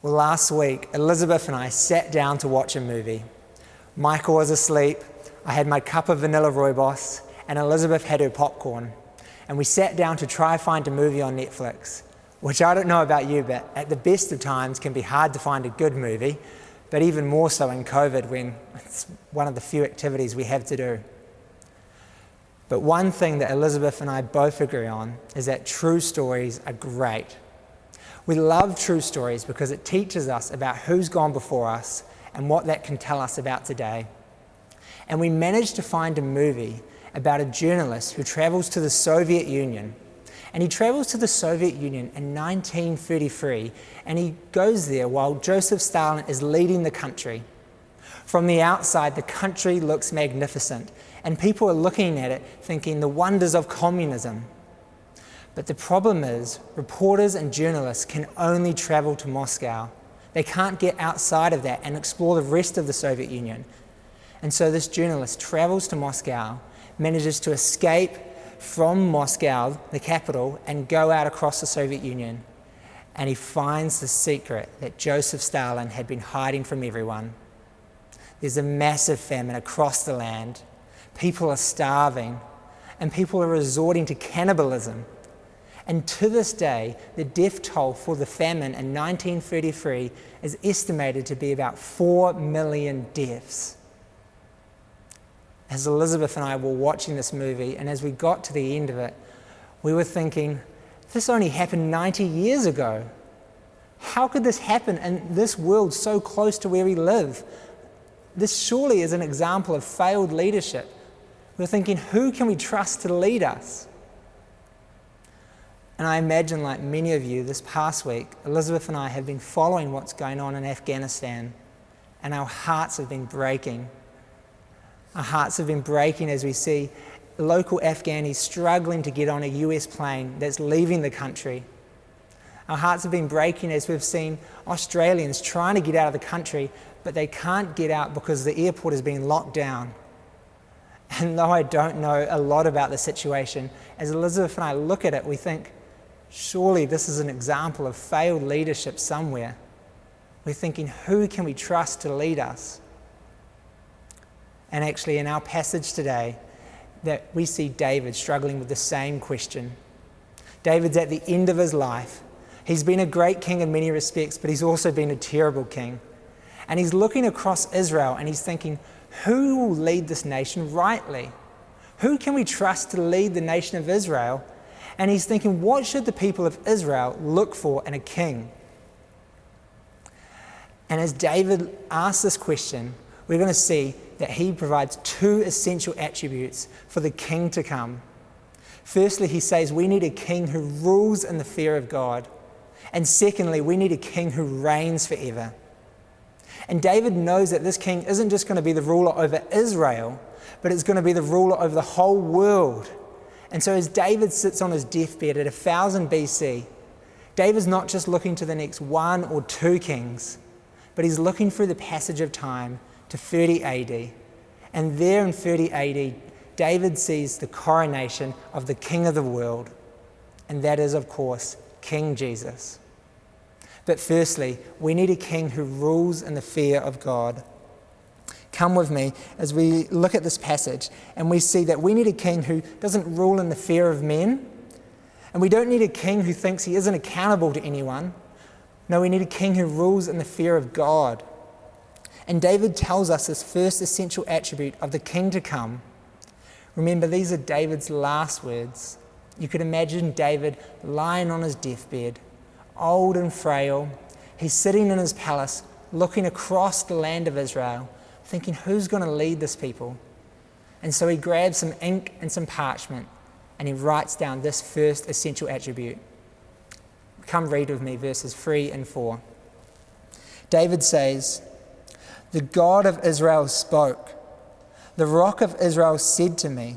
Well, last week, Elizabeth and I sat down to watch a movie. Michael was asleep, I had my cup of vanilla rooibos, and Elizabeth had her popcorn. And we sat down to try find a movie on Netflix, which I don't know about you, but at the best of times can be hard to find a good movie, but even more so in COVID when it's one of the few activities we have to do. But one thing that Elizabeth and I both agree on is that true stories are great. We love true stories because it teaches us about who's gone before us and what that can tell us about today. And we managed to find a movie about a journalist who travels to the Soviet Union. And he travels to the Soviet Union in 1933 and he goes there while Joseph Stalin is leading the country. From the outside, the country looks magnificent, and people are looking at it thinking the wonders of communism. But the problem is, reporters and journalists can only travel to Moscow. They can't get outside of that and explore the rest of the Soviet Union. And so this journalist travels to Moscow, manages to escape from Moscow, the capital, and go out across the Soviet Union. And he finds the secret that Joseph Stalin had been hiding from everyone. There's a massive famine across the land. People are starving, and people are resorting to cannibalism and to this day, the death toll for the famine in 1933 is estimated to be about 4 million deaths. As Elizabeth and I were watching this movie, and as we got to the end of it, we were thinking, this only happened 90 years ago. How could this happen in this world so close to where we live? This surely is an example of failed leadership. We're thinking, who can we trust to lead us? And I imagine, like many of you, this past week, Elizabeth and I have been following what's going on in Afghanistan, and our hearts have been breaking. Our hearts have been breaking as we see local Afghanis struggling to get on a US plane that's leaving the country. Our hearts have been breaking as we've seen Australians trying to get out of the country, but they can't get out because the airport is being locked down. And though I don't know a lot about the situation, as Elizabeth and I look at it, we think, Surely this is an example of failed leadership somewhere. We're thinking, who can we trust to lead us? And actually, in our passage today, that we see David struggling with the same question. David's at the end of his life. He's been a great king in many respects, but he's also been a terrible king. And he's looking across Israel and he's thinking, who will lead this nation rightly? Who can we trust to lead the nation of Israel and he's thinking, what should the people of Israel look for in a king? And as David asks this question, we're going to see that he provides two essential attributes for the king to come. Firstly, he says we need a king who rules in the fear of God. And secondly, we need a king who reigns forever. And David knows that this king isn't just going to be the ruler over Israel, but it's going to be the ruler over the whole world. And so, as David sits on his deathbed at 1000 BC, David's not just looking to the next one or two kings, but he's looking through the passage of time to 30 AD. And there in 30 AD, David sees the coronation of the King of the world, and that is, of course, King Jesus. But firstly, we need a king who rules in the fear of God. Come with me as we look at this passage and we see that we need a king who doesn't rule in the fear of men. And we don't need a king who thinks he isn't accountable to anyone. No, we need a king who rules in the fear of God. And David tells us this first essential attribute of the king to come. Remember, these are David's last words. You could imagine David lying on his deathbed, old and frail. He's sitting in his palace, looking across the land of Israel, thinking, who's going to lead this people? And so he grabs some ink and some parchment and he writes down this first essential attribute. Come read with me verses 3 and 4. David says, The God of Israel spoke. The rock of Israel said to me,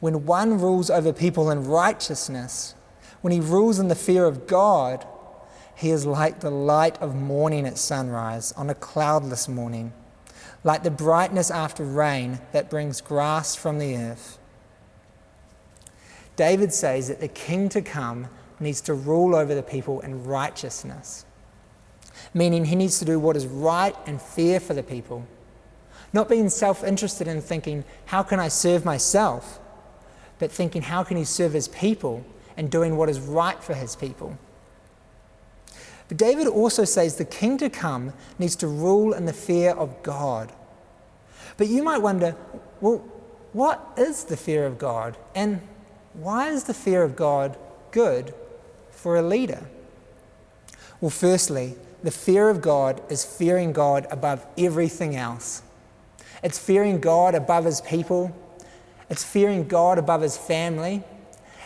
When one rules over people in righteousness, when he rules in the fear of God, he is like the light of morning at sunrise on a cloudless morning like the brightness after rain that brings grass from the earth. David says that the king to come needs to rule over the people in righteousness. meaning he needs to do what is right and fair for the people. Not being self interested in thinking, how can I serve myself? But thinking, how can he serve his people and doing what is right for his people? But David also says the king to come needs to rule in the fear of God. But you might wonder, well, what is the fear of God? And why is the fear of God good for a leader? Well, firstly, the fear of God is fearing God above everything else. It's fearing God above his people, it's fearing God above his family,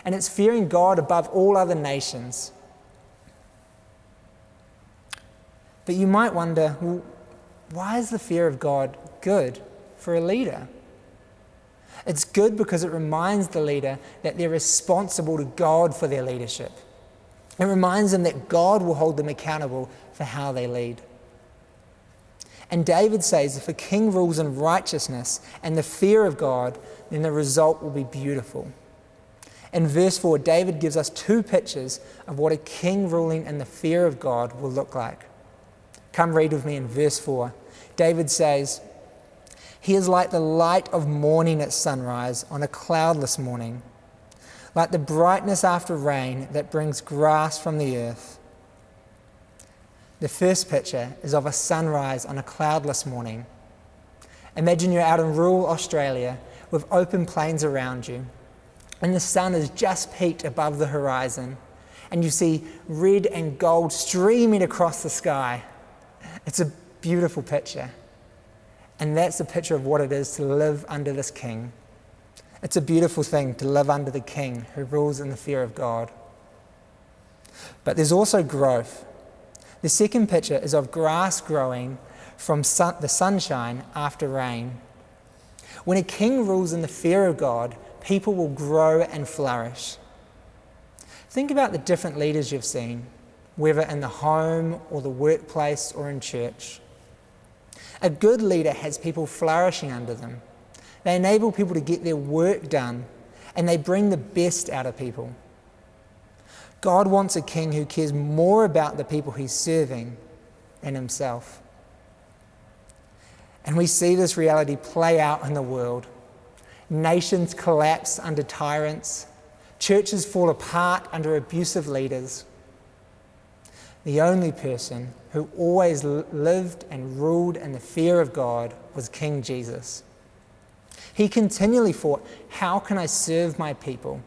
and it's fearing God above all other nations. But you might wonder well, why is the fear of God good for a leader? It's good because it reminds the leader that they're responsible to God for their leadership. It reminds them that God will hold them accountable for how they lead. And David says if a king rules in righteousness and the fear of God, then the result will be beautiful. In verse 4, David gives us two pictures of what a king ruling in the fear of God will look like. Come read with me in verse 4. David says, He is like the light of morning at sunrise on a cloudless morning, like the brightness after rain that brings grass from the earth. The first picture is of a sunrise on a cloudless morning. Imagine you're out in rural Australia with open plains around you, and the sun has just peeked above the horizon, and you see red and gold streaming across the sky. It's a beautiful picture. And that's a picture of what it is to live under this king. It's a beautiful thing to live under the king who rules in the fear of God. But there's also growth. The second picture is of grass growing from sun, the sunshine after rain. When a king rules in the fear of God, people will grow and flourish. Think about the different leaders you've seen whether in the home or the workplace or in church. A good leader has people flourishing under them. They enable people to get their work done and they bring the best out of people. God wants a king who cares more about the people he's serving than himself. And we see this reality play out in the world. Nations collapse under tyrants, churches fall apart under abusive leaders the only person who always lived and ruled in the fear of God was King Jesus. He continually thought, How can I serve my people?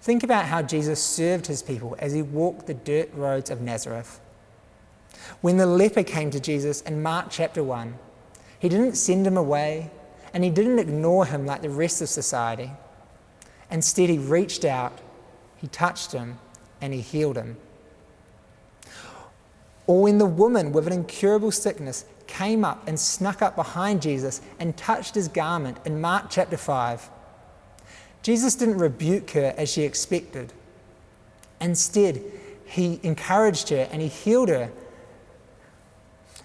Think about how Jesus served his people as he walked the dirt roads of Nazareth. When the leper came to Jesus in Mark chapter 1, he didn't send him away and he didn't ignore him like the rest of society. Instead, he reached out, he touched him, and he healed him. Or when the woman with an incurable sickness came up and snuck up behind Jesus and touched his garment in Mark chapter 5. Jesus didn't rebuke her as she expected. Instead, he encouraged her and he healed her.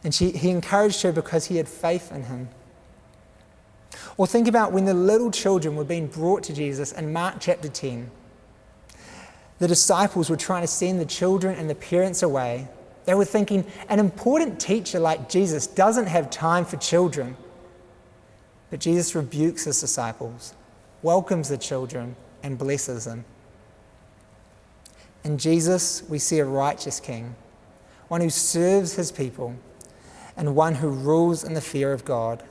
And she, he encouraged her because he had faith in him. Or think about when the little children were being brought to Jesus in Mark chapter 10. The disciples were trying to send the children and the parents away they were thinking an important teacher like Jesus doesn't have time for children. But Jesus rebukes his disciples, welcomes the children, and blesses them. In Jesus, we see a righteous king, one who serves his people, and one who rules in the fear of God.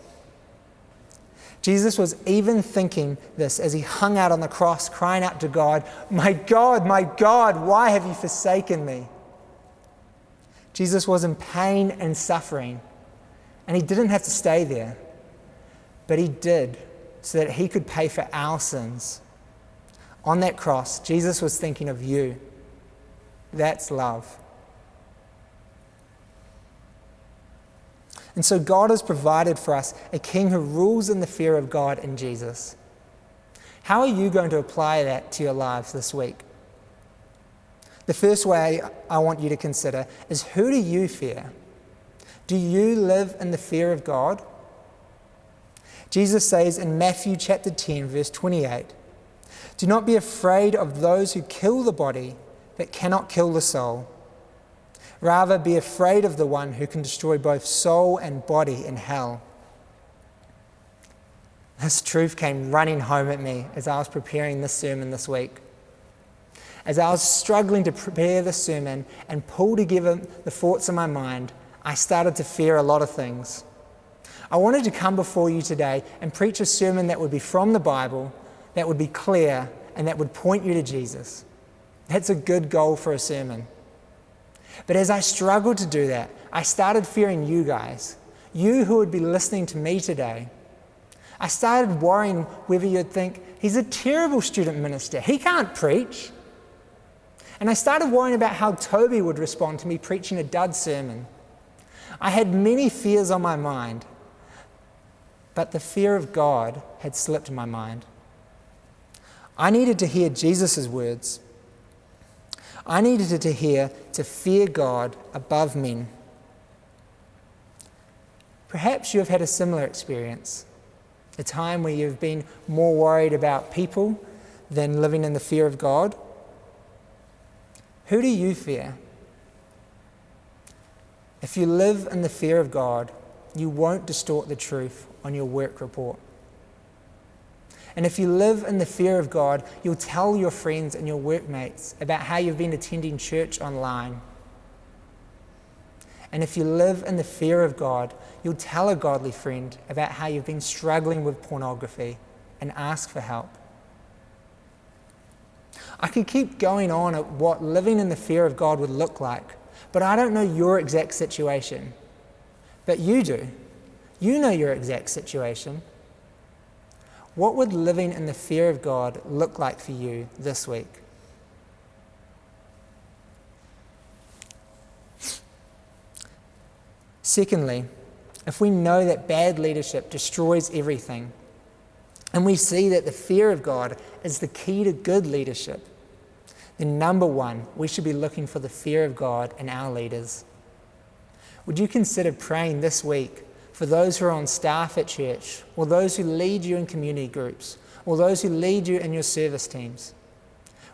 Jesus was even thinking this as he hung out on the cross, crying out to God, My God, my God, why have you forsaken me? Jesus was in pain and suffering, and he didn't have to stay there, but he did so that he could pay for our sins. On that cross, Jesus was thinking of you. That's love. And so God has provided for us a king who rules in the fear of God in Jesus. How are you going to apply that to your lives this week? The first way I want you to consider is who do you fear? Do you live in the fear of God? Jesus says in Matthew chapter 10, verse 28 Do not be afraid of those who kill the body, but cannot kill the soul. Rather, be afraid of the one who can destroy both soul and body in hell. This truth came running home at me as I was preparing this sermon this week. As I was struggling to prepare the sermon and pull together the thoughts in my mind, I started to fear a lot of things. I wanted to come before you today and preach a sermon that would be from the Bible, that would be clear, and that would point you to Jesus. That's a good goal for a sermon. But as I struggled to do that, I started fearing you guys, you who would be listening to me today. I started worrying whether you'd think, he's a terrible student minister, he can't preach. And I started worrying about how Toby would respond to me preaching a dud sermon. I had many fears on my mind, but the fear of God had slipped my mind. I needed to hear Jesus' words. I needed to hear to fear God above men. Perhaps you have had a similar experience, a time where you've been more worried about people than living in the fear of God. Who do you fear? If you live in the fear of God, you won't distort the truth on your work report. And if you live in the fear of God, you'll tell your friends and your workmates about how you've been attending church online. And if you live in the fear of God, you'll tell a godly friend about how you've been struggling with pornography and ask for help. I could keep going on at what living in the fear of God would look like, but I don't know your exact situation. But you do. You know your exact situation. What would living in the fear of God look like for you this week? Secondly, if we know that bad leadership destroys everything, and we see that the fear of God is the key to good leadership, then number one, we should be looking for the fear of God in our leaders. Would you consider praying this week for those who are on staff at church, or those who lead you in community groups, or those who lead you in your service teams?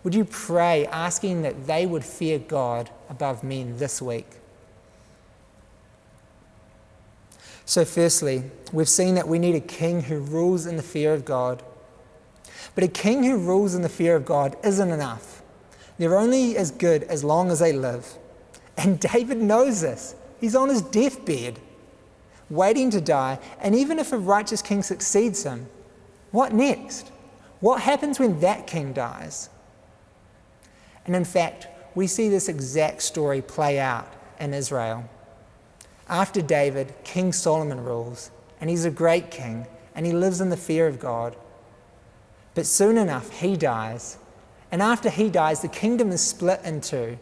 Would you pray asking that they would fear God above men this week? So, firstly, we've seen that we need a king who rules in the fear of God. But a king who rules in the fear of God isn't enough. They're only as good as long as they live. And David knows this. He's on his deathbed waiting to die, and even if a righteous king succeeds him, what next? What happens when that king dies? And in fact, we see this exact story play out in Israel. After David, King Solomon rules, and he's a great king, and he lives in the fear of God. But soon enough, he dies. And after he dies, the kingdom is split in two.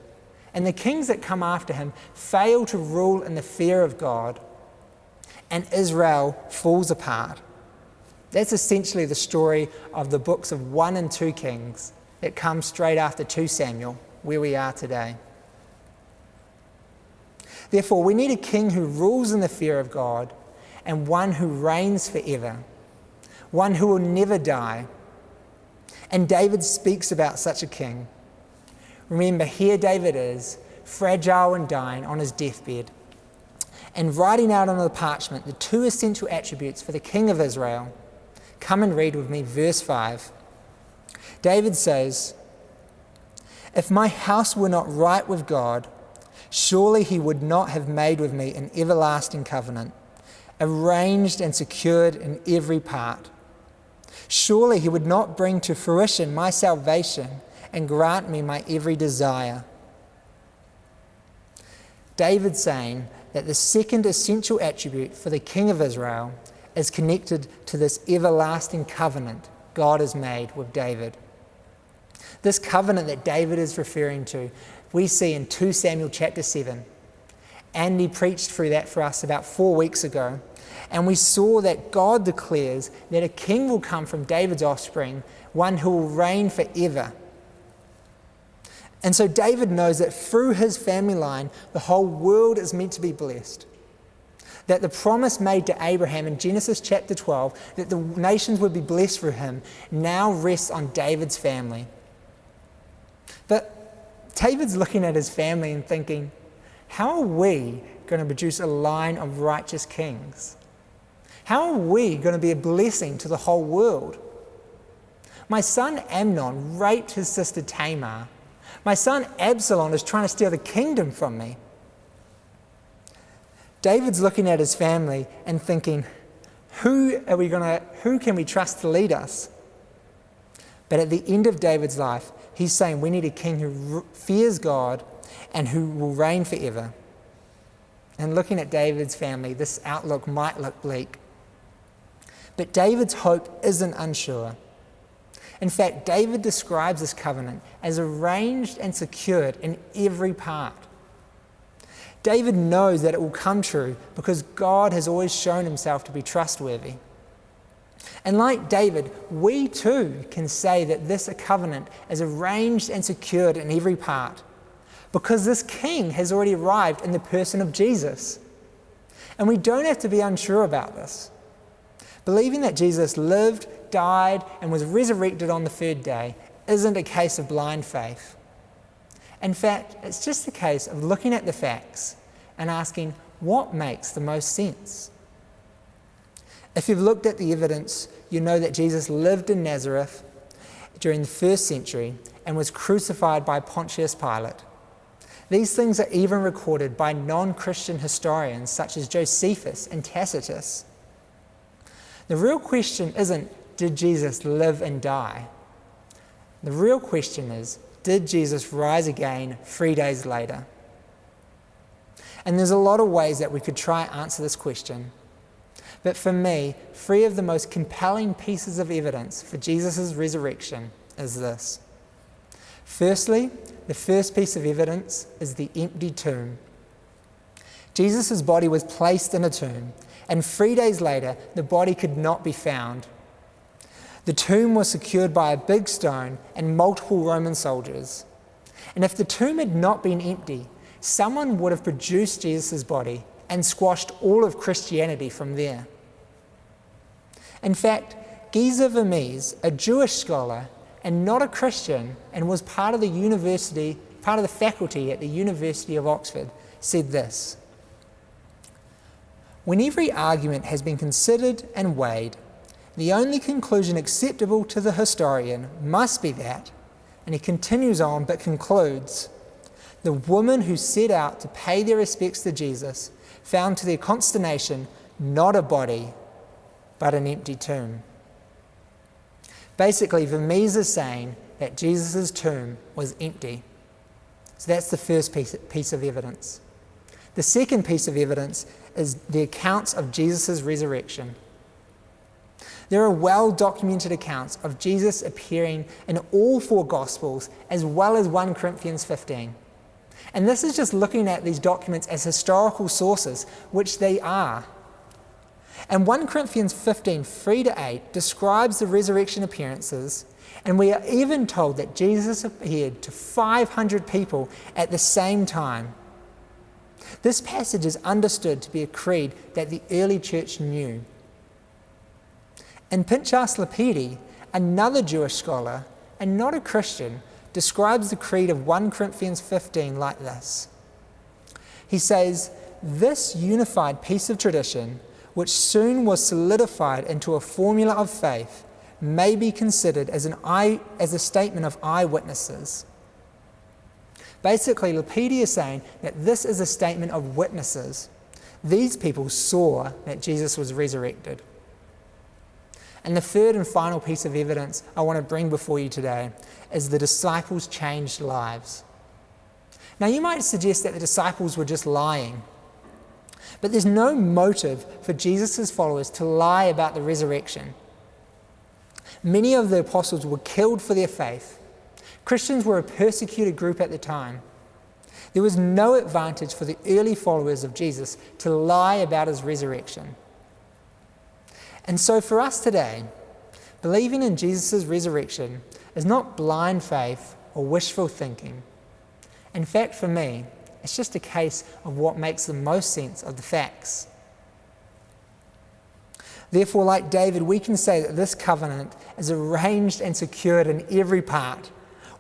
And the kings that come after him fail to rule in the fear of God and Israel falls apart. That's essentially the story of the books of 1 and 2 Kings that comes straight after 2 Samuel, where we are today. Therefore, we need a king who rules in the fear of God and one who reigns forever, one who will never die. And David speaks about such a king. Remember, here David is, fragile and dying on his deathbed and writing out on the parchment the two essential attributes for the king of Israel. Come and read with me verse 5. David says, If my house were not right with God, surely he would not have made with me an everlasting covenant, arranged and secured in every part. Surely he would not bring to fruition my salvation and grant me my every desire. David saying, that the second essential attribute for the King of Israel is connected to this everlasting covenant God has made with David. This covenant that David is referring to, we see in 2 Samuel chapter 7. Andy preached through that for us about four weeks ago. And we saw that God declares that a king will come from David's offspring, one who will reign forever. And so David knows that through his family line, the whole world is meant to be blessed. That the promise made to Abraham in Genesis chapter 12, that the nations would be blessed through him, now rests on David's family. David's looking at his family and thinking, how are we going to produce a line of righteous kings? How are we going to be a blessing to the whole world? My son Amnon raped his sister Tamar. My son Absalom is trying to steal the kingdom from me. David's looking at his family and thinking, who are we going to who can we trust to lead us? But at the end of David's life, he's saying we need a king who fears God and who will reign forever. And looking at David's family, this outlook might look bleak. But David's hope isn't unsure. In fact, David describes this covenant as arranged and secured in every part. David knows that it will come true because God has always shown himself to be trustworthy. And like David, we too can say that this covenant is arranged and secured in every part because this king has already arrived in the person of Jesus. And we don't have to be unsure about this. Believing that Jesus lived, died, and was resurrected on the third day isn't a case of blind faith. In fact, it's just a case of looking at the facts and asking what makes the most sense. If you've looked at the evidence, you know that Jesus lived in Nazareth during the first century and was crucified by Pontius Pilate. These things are even recorded by non Christian historians such as Josephus and Tacitus. The real question isn't, did Jesus live and die? The real question is, did Jesus rise again three days later? And there's a lot of ways that we could try answer this question. But for me, three of the most compelling pieces of evidence for Jesus' resurrection is this. Firstly, the first piece of evidence is the empty tomb. Jesus' body was placed in a tomb, and three days later, the body could not be found. The tomb was secured by a big stone and multiple Roman soldiers. And if the tomb had not been empty, someone would have produced Jesus' body and squashed all of Christianity from there. In fact, Geza Vermes, a Jewish scholar and not a Christian, and was part of the university, part of the faculty at the University of Oxford, said this When every argument has been considered and weighed, the only conclusion acceptable to the historian must be that, and he continues on but concludes, the woman who set out to pay their respects to Jesus found to their consternation not a body, but an empty tomb. Basically, Vermes is saying that Jesus' tomb was empty. So that's the first piece, piece of evidence. The second piece of evidence is the accounts of Jesus' resurrection. There are well documented accounts of Jesus appearing in all four Gospels as well as 1 Corinthians 15. And this is just looking at these documents as historical sources, which they are. And 1 Corinthians 15, 3 to 8 describes the resurrection appearances, and we are even told that Jesus appeared to 500 people at the same time. This passage is understood to be a creed that the early church knew. And Pinchas Lapide, another Jewish scholar and not a Christian, describes the creed of 1 Corinthians 15 like this. He says, This unified piece of tradition, which soon was solidified into a formula of faith, may be considered as, an eye, as a statement of eyewitnesses. Basically, Lapide is saying that this is a statement of witnesses. These people saw that Jesus was resurrected. And the third and final piece of evidence I want to bring before you today is the disciples' changed lives. Now, you might suggest that the disciples were just lying, but there's no motive for Jesus' followers to lie about the resurrection. Many of the apostles were killed for their faith. Christians were a persecuted group at the time. There was no advantage for the early followers of Jesus to lie about his resurrection. And so, for us today, believing in Jesus' resurrection is not blind faith or wishful thinking. In fact, for me, it's just a case of what makes the most sense of the facts. Therefore, like David, we can say that this covenant is arranged and secured in every part.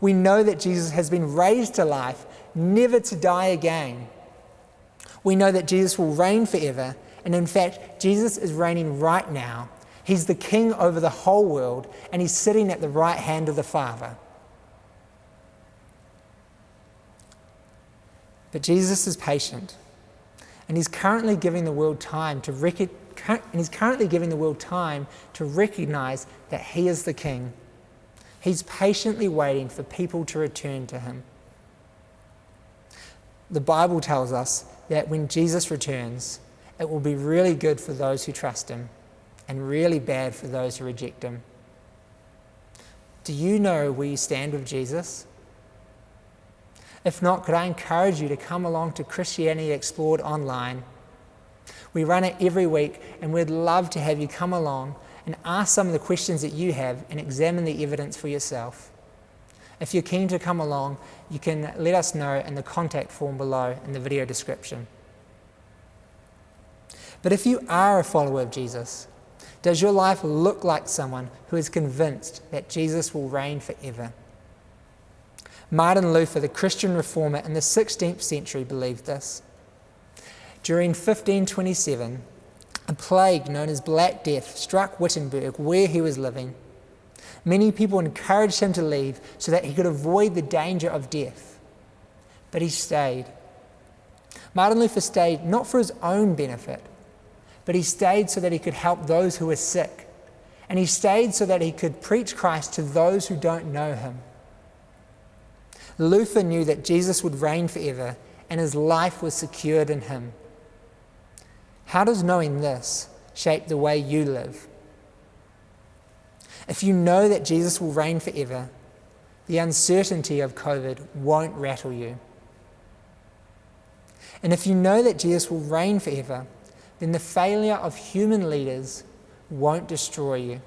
We know that Jesus has been raised to life, never to die again. We know that Jesus will reign forever, and in fact, Jesus is reigning right now. He's the king over the whole world, and he's sitting at the right hand of the Father. But Jesus is patient, and he's currently giving the world time to rec- and he's currently giving the world time to recognize that he is the king. He's patiently waiting for people to return to him. The Bible tells us that when Jesus returns, it will be really good for those who trust him and really bad for those who reject him. Do you know where you stand with Jesus? If not, could I encourage you to come along to Christianity Explored online? We run it every week, and we'd love to have you come along and ask some of the questions that you have and examine the evidence for yourself. If you're keen to come along, you can let us know in the contact form below in the video description. But if you are a follower of Jesus, does your life look like someone who is convinced that Jesus will reign forever? Martin Luther, the Christian reformer in the 16th century, believed this. During 1527, a plague known as Black Death struck Wittenberg, where he was living. Many people encouraged him to leave so that he could avoid the danger of death. But he stayed. Martin Luther stayed not for his own benefit, but he stayed so that he could help those who were sick. And he stayed so that he could preach Christ to those who don't know him. Luther knew that Jesus would reign forever and his life was secured in him. How does knowing this shape the way you live? If you know that Jesus will reign forever, the uncertainty of COVID won't rattle you. And if you know that Jesus will reign forever, then the failure of human leaders won't destroy you.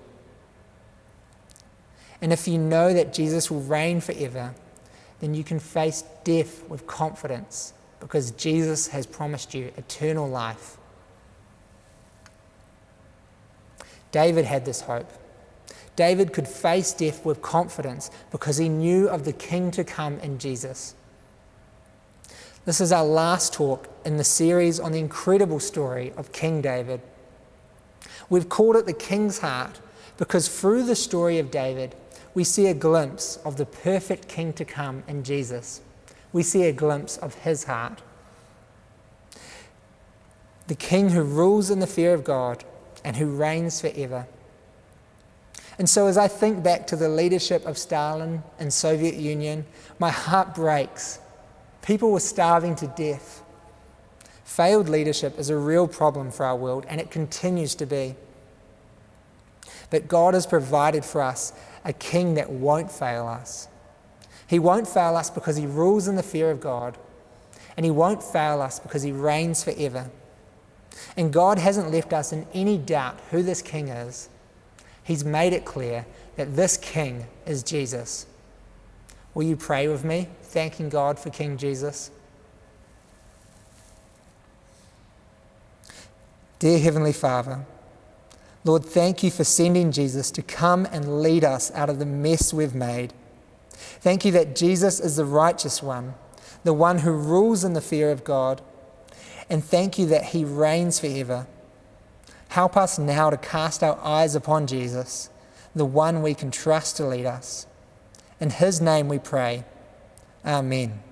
And if you know that Jesus will reign forever, then you can face death with confidence because Jesus has promised you eternal life. David had this hope. David could face death with confidence because he knew of the king to come in Jesus. This is our last talk in the series on the incredible story of King David. We've called it the King's Heart because through the story of David, we see a glimpse of the perfect king to come in Jesus. We see a glimpse of his heart. The king who rules in the fear of God and who reigns forever. And so, as I think back to the leadership of Stalin and Soviet Union, my heart breaks. People were starving to death. Failed leadership is a real problem for our world, and it continues to be. But God has provided for us a king that won't fail us. He won't fail us because he rules in the fear of God, and he won't fail us because he reigns forever. And God hasn't left us in any doubt who this king is. He's made it clear that this king is Jesus. Will you pray with me, thanking God for King Jesus? Dear Heavenly Father, Lord, thank you for sending Jesus to come and lead us out of the mess we've made. Thank you that Jesus is the righteous one, the one who rules in the fear of God and thank you that He reigns forever. Help us now to cast our eyes upon Jesus, the one we can trust to lead us. In His name we pray. Amen.